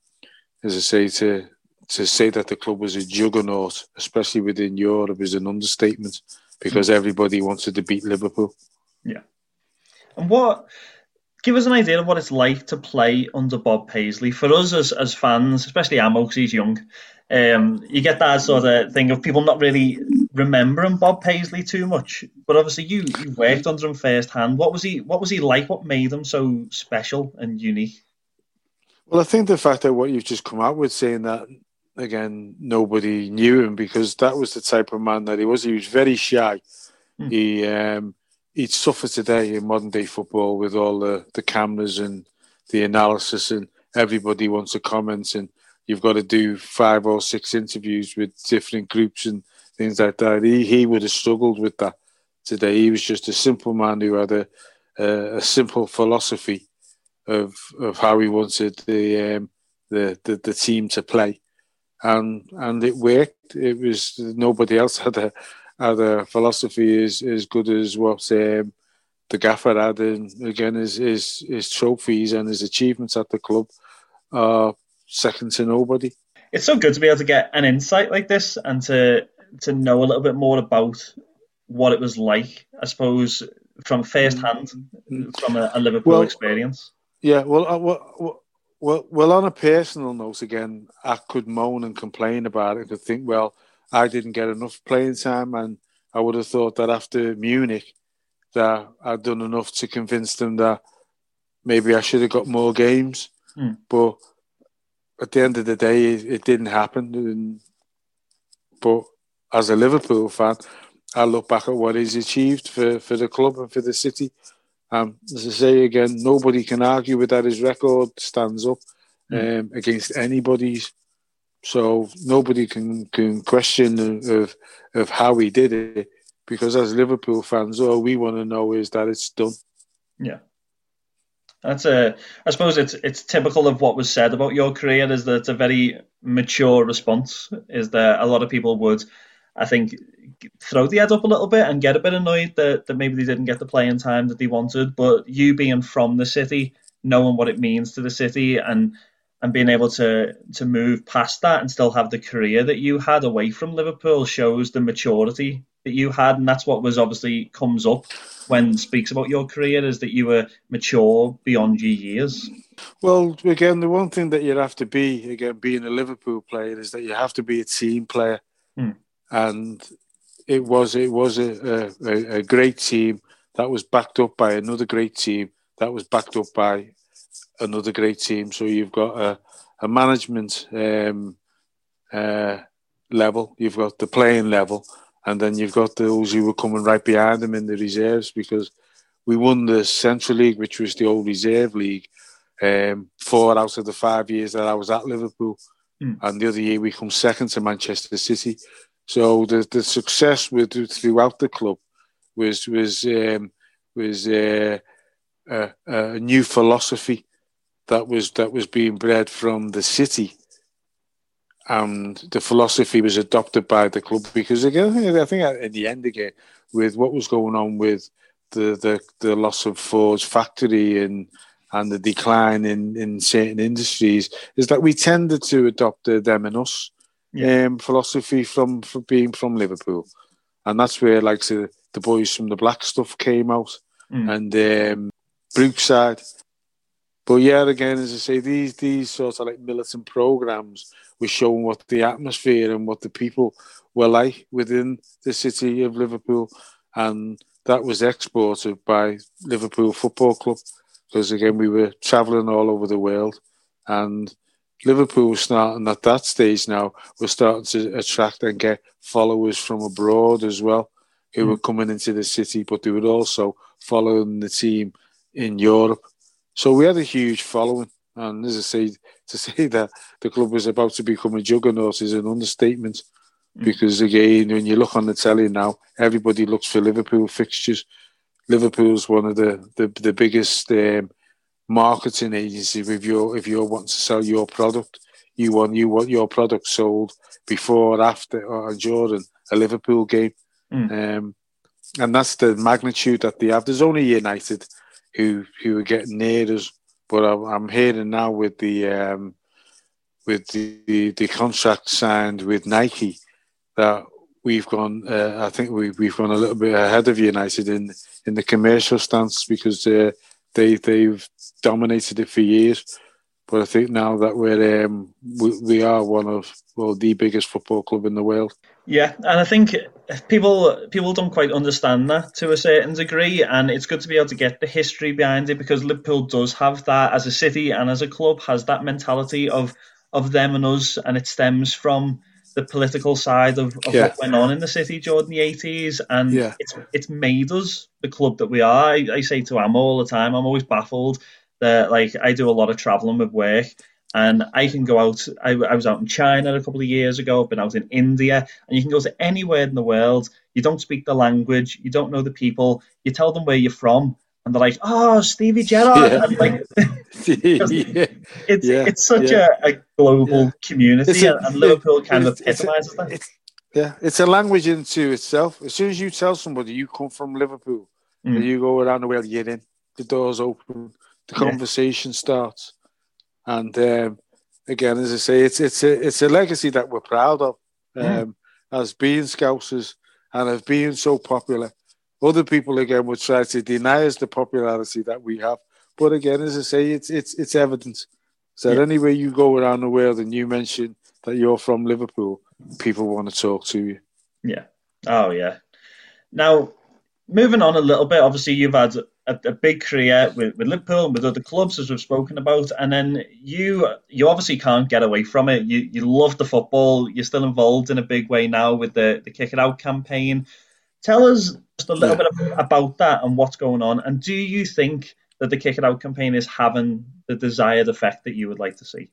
Speaker 5: as I say, to to say that the club was a juggernaut, especially within Europe, is an understatement because everybody wanted to beat Liverpool.
Speaker 4: Yeah. And what give us an idea of what it's like to play under Bob Paisley for us as, as fans, especially Amo because he's young. Um, you get that sort of thing of people not really remembering Bob Paisley too much, but obviously you you worked under him firsthand. What was he? What was he like? What made him so special and unique?
Speaker 5: Well, I think the fact that what you've just come out with saying that again, nobody knew him because that was the type of man that he was. He was very shy. Mm. He um, he'd suffer today in modern day football with all the, the cameras and the analysis and everybody wants to comment and you've got to do five or six interviews with different groups and things like that. He he would have struggled with that today. He was just a simple man who had a a, a simple philosophy of of how he wanted the um, the, the the team to play, and and it worked. It was nobody else had a had a philosophy as as good as what um, the gaffer had, and again his, his his trophies and his achievements at the club are second to nobody.
Speaker 4: It's so good to be able to get an insight like this and to to know a little bit more about what it was like, I suppose, from first hand, from a, a Liverpool well, experience.
Speaker 5: Yeah, well, uh, well, well, well, on a personal note, again, I could moan and complain about it. I could think, well, I didn't get enough playing time, and I would have thought that after Munich, that I'd done enough to convince them that maybe I should have got more games. Mm. But at the end of the day, it, it didn't happen. And, but as a Liverpool fan, I look back at what he's achieved for, for the club and for the city. Um, as I say again, nobody can argue with that. His record stands up mm. um, against anybody's. So nobody can, can question of of how he did it because as Liverpool fans, all we want to know is that it's done.
Speaker 4: Yeah. That's a. I suppose it's it's typical of what was said about your career. Is that it's a very mature response? Is that a lot of people would, I think, throw the head up a little bit and get a bit annoyed that, that maybe they didn't get the playing time that they wanted. But you being from the city, knowing what it means to the city, and and being able to to move past that and still have the career that you had away from Liverpool shows the maturity that you had, and that's what was obviously comes up when speaks about your career is that you were mature beyond your years.
Speaker 5: Well, again, the one thing that you have to be, again, being a Liverpool player, is that you have to be a team player, hmm. and it was it was a, a, a great team that was backed up by another great team that was backed up by another great team. So you've got a, a management um, uh, level, you've got the playing level, and then you've got those who were coming right behind them in the reserves because we won the Central League, which was the old reserve league, um, four out of the five years that I was at Liverpool. Mm. And the other year we come second to Manchester City. So the the success with throughout the club was was um, was uh, a, a new philosophy that was that was being bred from the city. And the philosophy was adopted by the club because again, I think at the end again, with what was going on with the the, the loss of Ford's factory and and the decline in, in certain industries, is that we tended to adopt the them and us yeah. um, philosophy from, from being from Liverpool, and that's where like the, the boys from the black stuff came out, mm. and um, Brookside. But yeah, again, as I say, these these sort of like militant programs were showing what the atmosphere and what the people were like within the city of Liverpool, and that was exported by Liverpool Football Club because again we were travelling all over the world, and Liverpool was starting at that stage now was starting to attract and get followers from abroad as well who mm. were coming into the city, but they were also following the team in Europe. So we had a huge following, and as I say, to say that the club was about to become a juggernaut is an understatement. Mm. Because again, when you look on the telly now, everybody looks for Liverpool fixtures. Liverpool's one of the the, the biggest um, marketing agency If you're if you're wanting to sell your product, you want you want your product sold before, after, or during a Liverpool game. Mm. Um, and that's the magnitude that they have. There's only United who who are getting near us but I'm hearing now with the um, with the, the, the contract signed with Nike that we've gone. Uh, I think we, we've gone a little bit ahead of United in in the commercial stance because uh, they they've dominated it for years. But I think now that we're um, we, we are one of well the biggest football club in the world.
Speaker 4: Yeah, and I think people people don't quite understand that to a certain degree, and it's good to be able to get the history behind it because Liverpool does have that as a city and as a club has that mentality of of them and us, and it stems from the political side of, of yeah. what went on in the city during the eighties, and yeah. it's it's made us the club that we are. I, I say to Am all the time, I'm always baffled that like I do a lot of traveling with work, and I can go out. I, I was out in China a couple of years ago. But I've been out in India, and you can go to anywhere in the world. You don't speak the language, you don't know the people. You tell them where you're from, and they're like, "Oh, Stevie Gerrard." Yeah. And like, yeah. it's yeah. it's such a, a, global community, a, and Liverpool kind of epitomises that.
Speaker 5: It's, yeah, it's a language into itself. As soon as you tell somebody you come from Liverpool, mm. and you go around the world, you're in. The doors open, the conversation starts, and um, again, as I say, it's it's a it's a legacy that we're proud of um, as being Scousers and as being so popular other people again would try to deny us the popularity that we have. But again, as I say, it's it's it's evidence. So yeah. anywhere you go around the world and you mention that you're from Liverpool, people want to talk to you.
Speaker 4: Yeah. Oh yeah. Now, moving on a little bit, obviously you've had a, a, big career with, with Liverpool and with other clubs as we've spoken about, and then you you obviously can't get away from it. You you love the football. You're still involved in a big way now with the the Kick It Out campaign. Tell us just a little yeah. bit about that and what's going on. And do you think that the Kick It Out campaign is having the desired effect that you would like to see?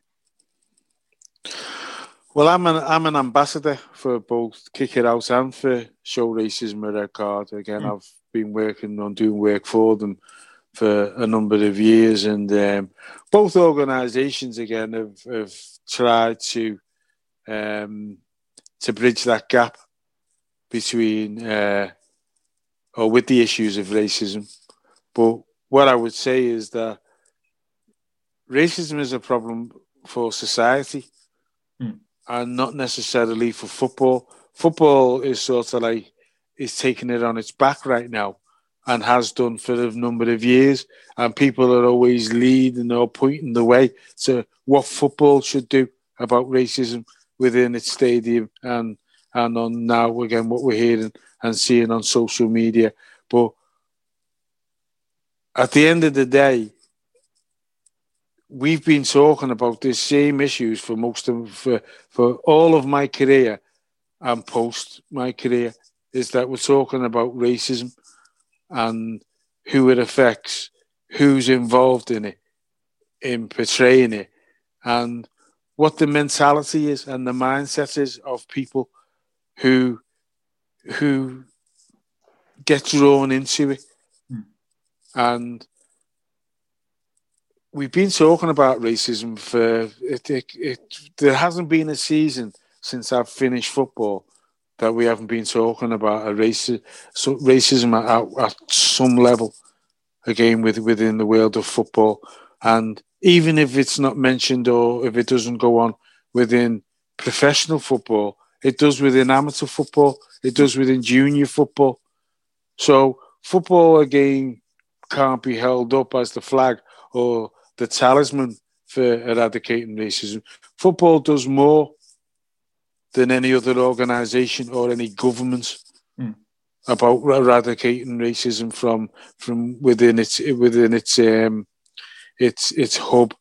Speaker 5: Well, I'm an I'm an ambassador for both Kick It Out and for Show Racism a Red Card. Again, mm. I've been working on doing work for them for a number of years, and um, both organisations again have, have tried to um, to bridge that gap between uh, or with the issues of racism. But what I would say is that racism is a problem for society mm. and not necessarily for football. Football is sort of like is taking it on its back right now and has done for a number of years. And people are always leading or pointing the way to what football should do about racism within its stadium and and on now again what we're hearing and seeing on social media. But at the end of the day, we've been talking about the same issues for most of for, for all of my career and post my career is that we're talking about racism and who it affects, who's involved in it, in portraying it, and what the mentality is and the mindset is of people who who get drawn into it. Mm. And we've been talking about racism for it, it, it, there hasn't been a season since I've finished football that we haven't been talking about a so racism at, at some level again with, within the world of football. And even if it's not mentioned or if it doesn't go on within professional football, it does within amateur football. It does within junior football. So football again can't be held up as the flag or the talisman for eradicating racism. Football does more than any other organisation or any government mm. about eradicating racism from from within its within its um, its its hub.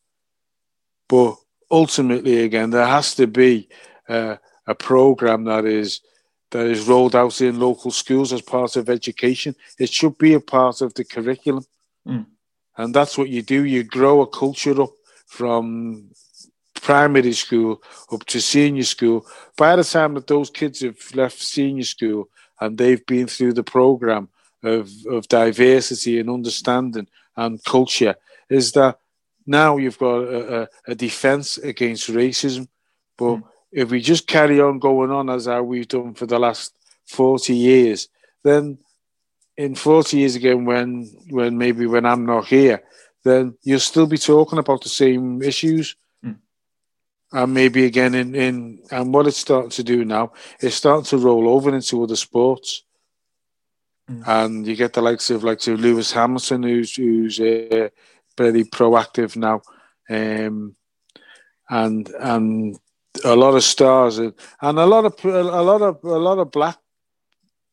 Speaker 5: But ultimately, again, there has to be uh, a program that is that is rolled out in local schools as part of education. It should be a part of the curriculum. Mm. And that's what you do. You grow a culture up from primary school up to senior school. By the time that those kids have left senior school and they've been through the program of, of diversity and understanding and culture, is that now you've got a, a, a defense against racism. But mm if we just carry on going on as how we've done for the last 40 years, then in 40 years again, when, when maybe when I'm not here, then you'll still be talking about the same issues. And maybe again in, in and what it's starting to do now it's starting to roll over into other sports. Mm. and you get the likes of like of Lewis Hamilton who's who's uh, very proactive now. Um, and and a lot of stars and, and a lot of a lot of a lot of black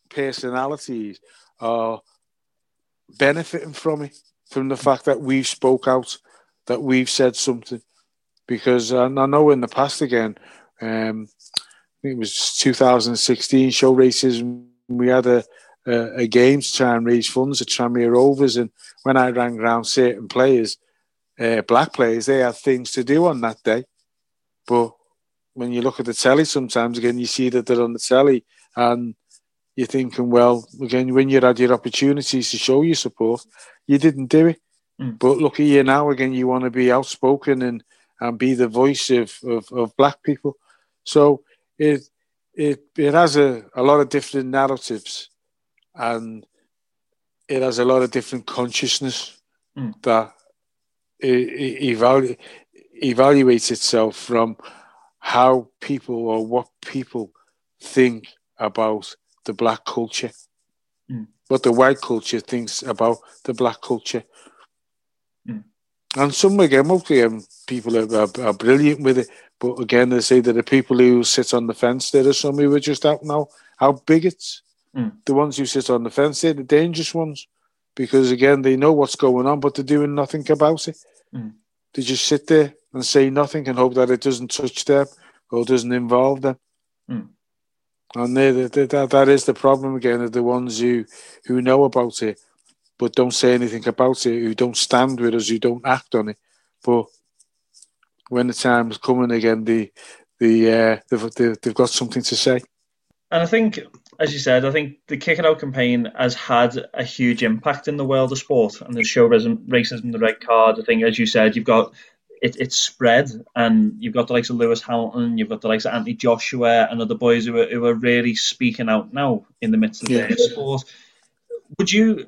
Speaker 5: personalities are benefiting from it from the fact that we've spoke out that we've said something because I know in the past again, um, I think it was 2016 show racism. We had a, a, a game to try and raise funds at Tranmere Rovers, and when I rang around certain players, uh, black players, they had things to do on that day. But when you look at the telly, sometimes again you see that they're on the telly, and you're thinking, well, again, when you had your opportunities to show your support, you didn't do it. Mm. But look at you now again. You want to be outspoken and and be the voice of, of, of black people. So it it it has a, a lot of different narratives and it has a lot of different consciousness mm. that it, evalu- evaluates itself from how people or what people think about the black culture, mm. what the white culture thinks about the black culture. And some again, mostly um, people are, are, are, brilliant with it. But again, they say that the people who sit on the fence, there are some who are just out now, out bigots. Mm. The ones who sit on the fence, they're the dangerous ones. Because again, they know what's going on, but they're doing nothing about it. Mm. They just sit there and say nothing and hope that it doesn't touch them or doesn't involve them. Mm. And they, they, that, that is the problem again of the ones who, who know about it but don't say anything about it, who don't stand with us, who don't act on it. But when the time's coming again, the the uh, they've, they've got something to say.
Speaker 4: And I think, as you said, I think the Kick It Out campaign has had a huge impact in the world of sport and the show racism, the red card. I think, as you said, you've got it, it's spread, and you've got the likes of Lewis Hamilton, you've got the likes of Anthony Joshua, and other boys who are, who are really speaking out now in the midst of yeah. their sport. Would you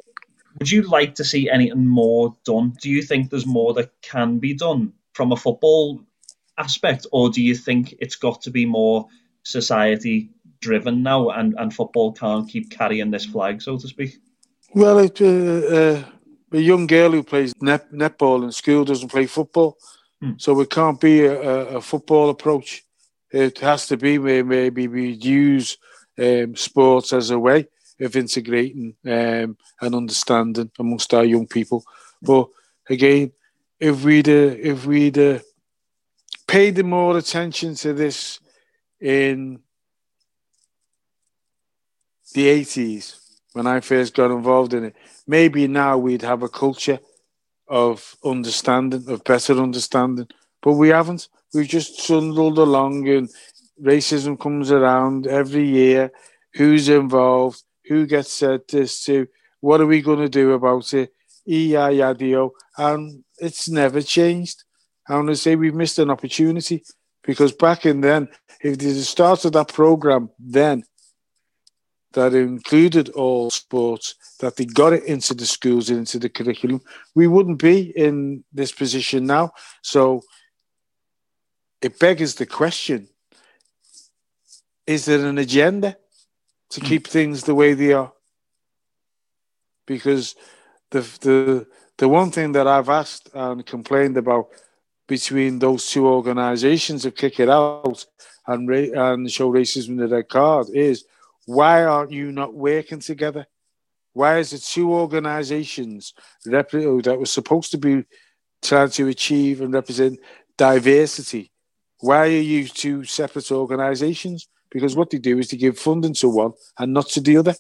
Speaker 4: would you like to see anything more done? Do you think there's more that can be done from a football aspect, or do you think it's got to be more society driven now, and, and football can't keep carrying this flag, so to speak?
Speaker 5: Well, it, uh, uh, a young girl who plays net, netball in school doesn't play football, hmm. so it can't be a, a, football approach. It has to be maybe we use um, sports as a way of integrating um, and understanding amongst our young people. But again, if we'd uh, if we'd uh, paid more attention to this in the 80s when I first got involved in it, maybe now we'd have a culture of understanding, of better understanding. But we haven't. We've just trundled along and racism comes around every year. Who's involved? Who gets said this to, what are we going to do about it, E-I-A-D-O, and it's never changed. I want to say we've missed an opportunity because back in then, if they started that program then, that included all sports, that they got it into the schools and into the curriculum, we wouldn't be in this position now. So it begs the question is there an agenda? To mm. keep things the way they are. Because the the the one thing that I've asked and complained about between those two organisations of Kick It Out and and Show Racism in the Red Card is why aren't you not working together? Why is it two organisations that were supposed to be trying to achieve and represent diversity? Why are you two separate organisations? Because what they do is they give funding to one and not to the other.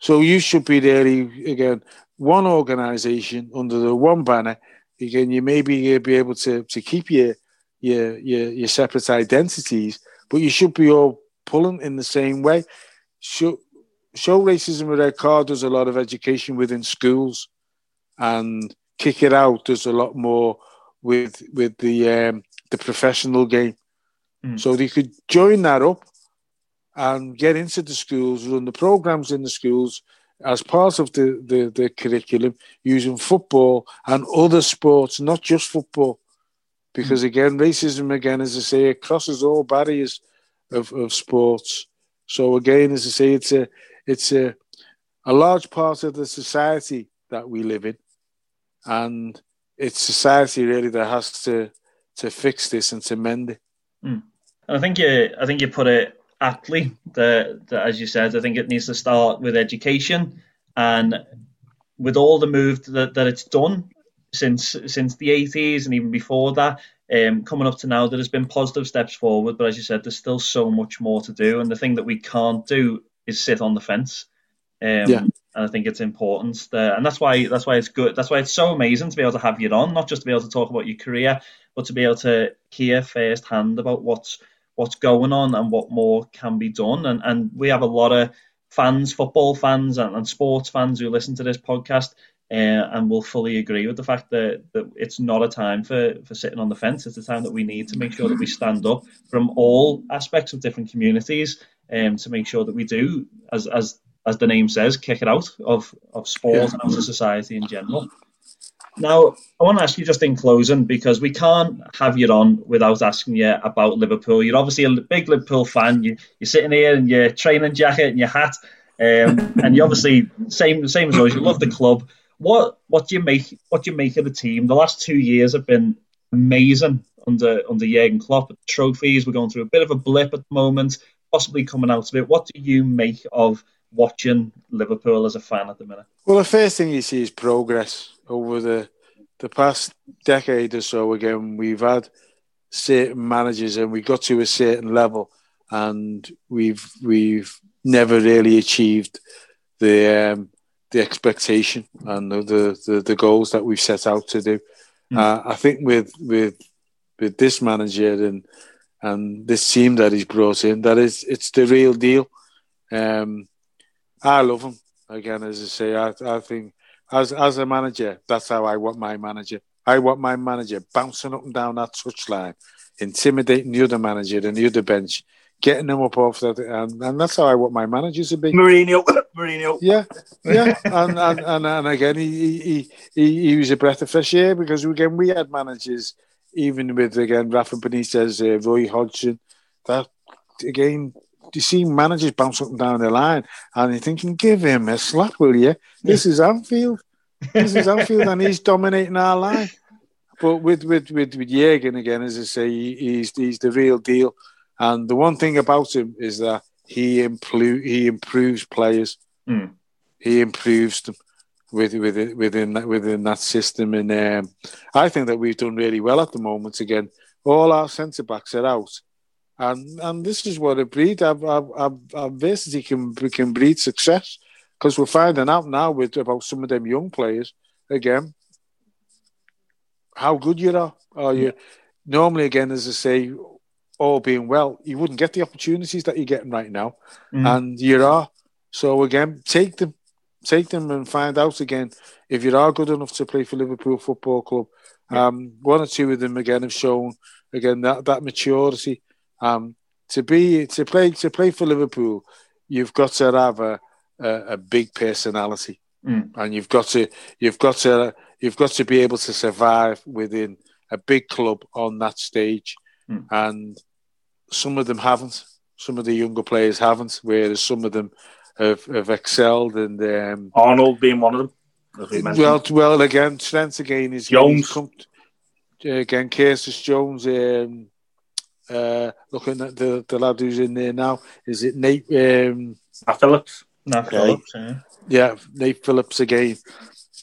Speaker 5: So you should be there again, one organisation under the one banner. Again, you may be, be able to, to keep your, your your your separate identities, but you should be all pulling in the same way. Show, show racism with red card does a lot of education within schools, and kick it out does a lot more with with the um, the professional game. Mm. So they could join that up and get into the schools, run the programs in the schools as part of the, the, the curriculum using football and other sports, not just football. because again, racism again, as I say, it crosses all barriers of, of sports. So again, as I say, it's a it's a a large part of the society that we live in, and it's society really that has to to fix this and to mend it.
Speaker 4: Mm. And I think you I think you put it aptly that, that as you said, I think it needs to start with education and with all the move that, that it's done since since the 80s and even before that um, coming up to now there has been positive steps forward but as you said there's still so much more to do and the thing that we can't do is sit on the fence um, yeah. and I think it's important that, and that's why that's why it's good that's why it's so amazing to be able to have you on not just to be able to talk about your career but to be able to hear firsthand about what's what's going on and what more can be done and and we have a lot of fans football fans and, and sports fans who listen to this podcast uh, and will fully agree with the fact that, that it's not a time for, for sitting on the fence. It's a time that we need to make sure that we stand up from all aspects of different communities um, to make sure that we do, as, as, as the name says, kick it out of, of sport yeah. and out of society in general. Now, I want to ask you just in closing because we can't have you on without asking you about Liverpool. You're obviously a big Liverpool fan. You, you're sitting here in your training jacket and your hat, um, and you obviously same same as always. You love the club. What what do you make what do you make of the team? The last two years have been amazing under under Jurgen Klopp. Trophies, we're going through a bit of a blip at the moment, possibly coming out of it. What do you make of watching Liverpool as a fan at the minute?
Speaker 5: Well, the first thing you see is progress over the the past decade or so. Again, we've had certain managers, and we got to a certain level, and we've we've never really achieved the um, the expectation and the, the, the goals that we've set out to do. Mm. Uh, I think with with with this manager and and this team that he's brought in, that is it's the real deal. Um, I love him again, as I say. I, I think as as a manager, that's how I want my manager. I want my manager bouncing up and down that touchline, intimidating the other manager and the other bench, getting them up off that, and, and that's how I want my managers to be.
Speaker 3: Mourinho, Mourinho.
Speaker 5: Yeah, yeah, and, and and and again, he he he he was a breath of fresh air because again we had managers, even with again Rafa Benitez, uh, Roy Hodgson, that again. You see managers bounce up and down the line, and you're thinking, "Give him a slap, will you? This is Anfield. This is Anfield, and he's dominating our line." But with with with with Jurgen again, as I say, he's he's the real deal. And the one thing about him is that he impl- he improves players.
Speaker 4: Mm.
Speaker 5: He improves them with, with within that within that system. And um, I think that we've done really well at the moment. Again, all our centre backs are out, and and this is what it breeds. Adversity can can breed success because we're finding out now with about some of them young players again how good you are. Are you normally again, as I say, all being well, you wouldn't get the opportunities that you're getting right now, mm. and you are. So again, take them, take them, and find out again if you are good enough to play for Liverpool Football Club. Yeah. Um, one or two of them again have shown again that that maturity. Um, to be to play to play for Liverpool, you've got to have a a, a big personality,
Speaker 4: mm.
Speaker 5: and you've got to you've got to you've got to be able to survive within a big club on that stage.
Speaker 4: Mm.
Speaker 5: And some of them haven't. Some of the younger players haven't, whereas some of them have, have excelled. And um,
Speaker 3: Arnold being one of them.
Speaker 5: Well, well, again, strength again is
Speaker 3: Jones.
Speaker 5: Come, again, Curtis Jones. Um, uh, looking at the, the lad who's in there now, is it Nate? Um,
Speaker 3: Nat Phillips.
Speaker 4: Nat okay. Phillips. Yeah.
Speaker 5: yeah, Nate Phillips again.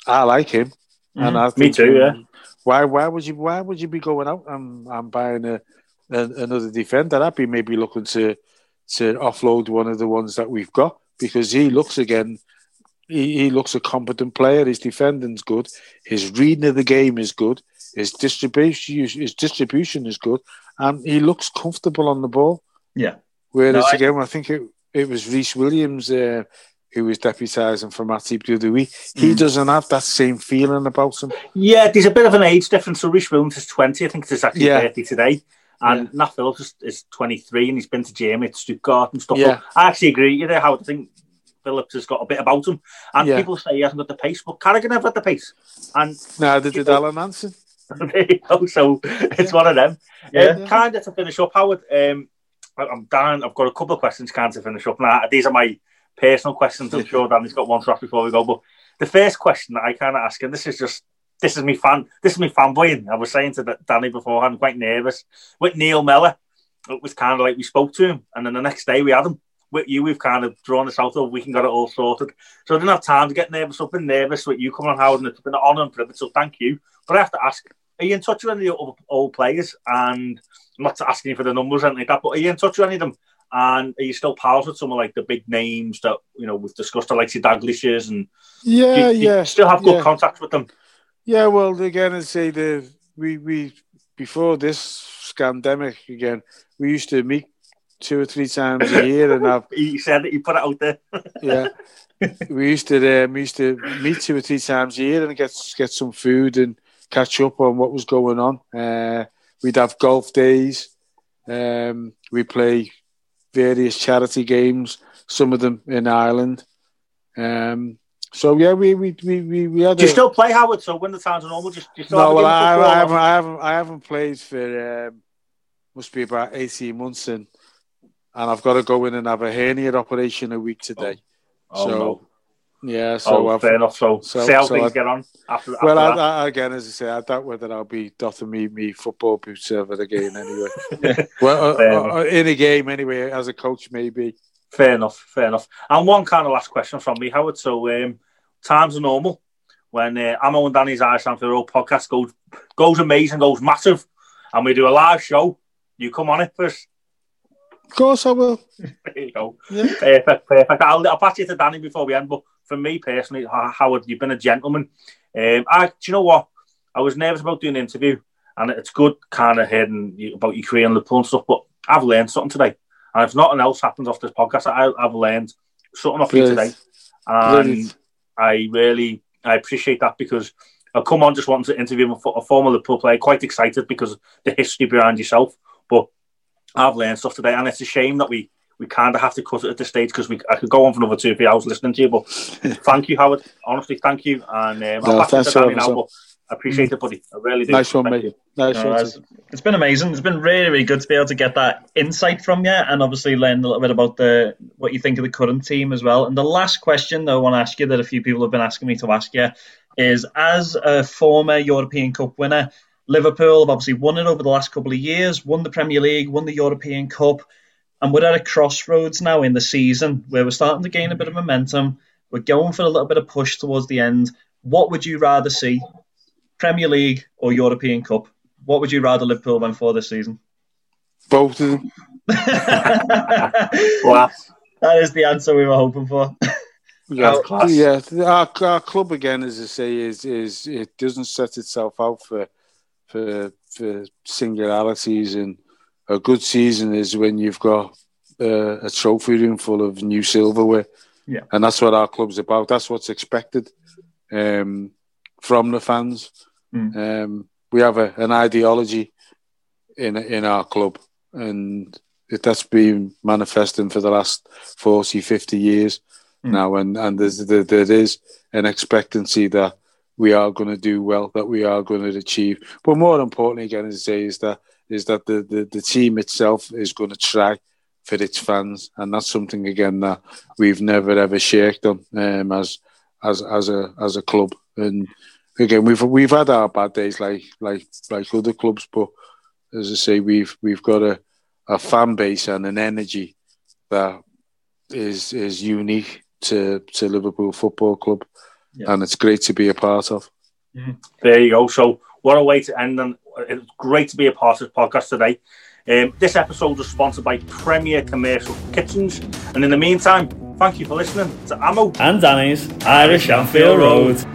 Speaker 5: I like him,
Speaker 3: mm-hmm. and I me too. Yeah.
Speaker 5: Why? Why would you? Why would you be going out and, and buying a another defender. I'd be maybe looking to to offload one of the ones that we've got because he looks again. He, he looks a competent player. His defending's good. His reading of the game is good. His distribution his distribution is good, and he looks comfortable on the ball.
Speaker 4: Yeah.
Speaker 5: Whereas no, I... again, I think it, it was Rhys Williams uh, who was deputising for Matip the other week. He mm. doesn't have that same feeling about him.
Speaker 3: Yeah, there's a bit of an age difference. So Rhys Williams is 20. I think it's actually yeah. 30 today. And yeah. Nat Phillips is, is, 23 and he's been to Germany, to Stuttgart and stuff. Yeah. I actually agree. You know how I think Phillips has got a bit about him. And yeah. people say he hasn't got the pace, but Carragher never had the pace. And
Speaker 5: no, they did Alan Hansen.
Speaker 3: there you go. So it's one of them. Yeah. Um, kind of to finish up, Howard. Um, I'm Dan. I've got a couple of questions. Kind of to finish up. Now these are my personal questions. I'm sure Danny's got one for us before we go. But the first question that I kind of ask, and this is just this is me fan. This is me fanboying. I was saying to Danny beforehand, quite nervous with Neil Mellor. It was kind of like we spoke to him, and then the next day we had him. With you, we've kind of drawn this out of we can get it all sorted. So I didn't have time to get nervous. I've been nervous with you coming on, Howard, and it's been an honour and privilege. So thank you. But I have to ask: Are you in touch with any of the old players? And I'm not asking you for the numbers or anything like that, but are you in touch with any of them? And are you still pals with some of like the big names that you know we've discussed, like your Dalglishes and
Speaker 5: yeah,
Speaker 3: you,
Speaker 5: yeah,
Speaker 3: you still have good
Speaker 5: yeah.
Speaker 3: contact with them?
Speaker 5: Yeah, well, again, I'd say the we we before this scandemic again, we used to meet two or three times a year and I've
Speaker 3: you said it. You put it out there.
Speaker 5: yeah, we used to um, we used to meet two or three times a year and get get some food and catch up on what was going on. Uh, we'd have golf days. Um, we play various charity games, some of them in Ireland. Um, so yeah, we we we we, we had.
Speaker 3: Do you
Speaker 5: a,
Speaker 3: still play Howard? So when the times are normal, just, just
Speaker 5: no. Well, I, I, haven't, I haven't I haven't played for um, must be about eighteen months in, and I've got to go in and have a hernia operation a week today.
Speaker 3: Oh,
Speaker 5: so
Speaker 3: no.
Speaker 5: yeah, so
Speaker 3: oh, fair enough. So,
Speaker 5: so-
Speaker 3: see how
Speaker 5: so
Speaker 3: things
Speaker 5: I-
Speaker 3: get on after. after
Speaker 5: well. I, I, again, as I say, I doubt whether I'll be doffing me me football boots ever again. Anyway, well, uh, uh, in a game anyway, as a coach, maybe.
Speaker 3: Fair enough, fair enough. And one kind of last question from me, Howard. So, um, times are normal when uh, Amo and Danny's Irish Anfield Old podcast goes goes amazing, goes massive, and we do a live show. You come on it first.
Speaker 5: Of course, I will.
Speaker 3: There you go.
Speaker 5: Yeah.
Speaker 3: Perfect, perfect. I'll, I'll pass you to Danny before we end. But for me personally, Ho- Howard, you've been a gentleman. Um, I, do you know what? I was nervous about doing an interview, and it's good kind of hearing about your career and Liverpool and stuff. But I've learned something today, and if nothing else happens off this podcast, I, I've learned something off you today, and
Speaker 5: Brilliant.
Speaker 3: I really I appreciate that because I come on just wanting to interview a, a former Liverpool player, quite excited because the history behind yourself. But I've learned stuff today, and it's a shame that we we kind of have to cut it at this stage because we I could go on for another two or three hours listening to you. But thank you, Howard. Honestly, thank you, and um,
Speaker 5: No,
Speaker 3: I'll pass it
Speaker 5: thanks
Speaker 3: to Danny
Speaker 5: for
Speaker 3: now.
Speaker 5: having
Speaker 3: But I appreciate it, buddy. I really do.
Speaker 5: Nice one,
Speaker 3: Thank
Speaker 5: mate.
Speaker 3: you.
Speaker 5: Nice
Speaker 4: No,
Speaker 5: one.
Speaker 4: it's, it's been amazing. It's been really, really good to be able to get that insight from you, and obviously learn a little bit about the what you think of the current team as well. And the last question, though, I want to ask you that a few people have been asking me to ask you is: as a former European Cup winner, Liverpool have obviously won it over the last couple of years, won the Premier League, won the European Cup, and we're at a crossroads now in the season where we're starting to gain a bit of momentum. We're going for a little bit of push towards the end. What would you rather see, Premier League or European Cup? What would you rather Liverpool win for this season?
Speaker 5: Both of them.
Speaker 3: Wow.
Speaker 4: That is the answer we were hoping for.
Speaker 5: Yeah,
Speaker 3: class.
Speaker 5: yeah. Our, our club again, as I say, is is it doesn't set itself out for for for singularities, and a good season is when you've got uh, a trophy room full of new silverware.
Speaker 4: Yeah.
Speaker 5: and that's what our club's about. That's what's expected um, from the fans.
Speaker 4: Mm.
Speaker 5: Um, we have a, an ideology in in our club, and it, that's been manifesting for the last 40, 50 years
Speaker 4: Mm.
Speaker 5: now, and and there is an expectancy that we are going to do well, that we are going to achieve. But more importantly, again, as I say, is that is that the, the, the team itself is going to try for its fans, and that's something again that we've never ever shirked on um, as as as a as a club. And again, we've we've had our bad days like like like other clubs, but as I say, we've we've got a, a fan base and an energy that is is unique to to Liverpool Football Club,
Speaker 4: Yeah.
Speaker 5: and it's great to be a part of.
Speaker 3: There you go. So, what a way to end. And it's great to be a part of the podcast today. Um, this episode was sponsored by Premier Commercial Kitchens. And in the meantime, thank you for listening to Ammo.
Speaker 6: and Danny's Irish Anfield Road.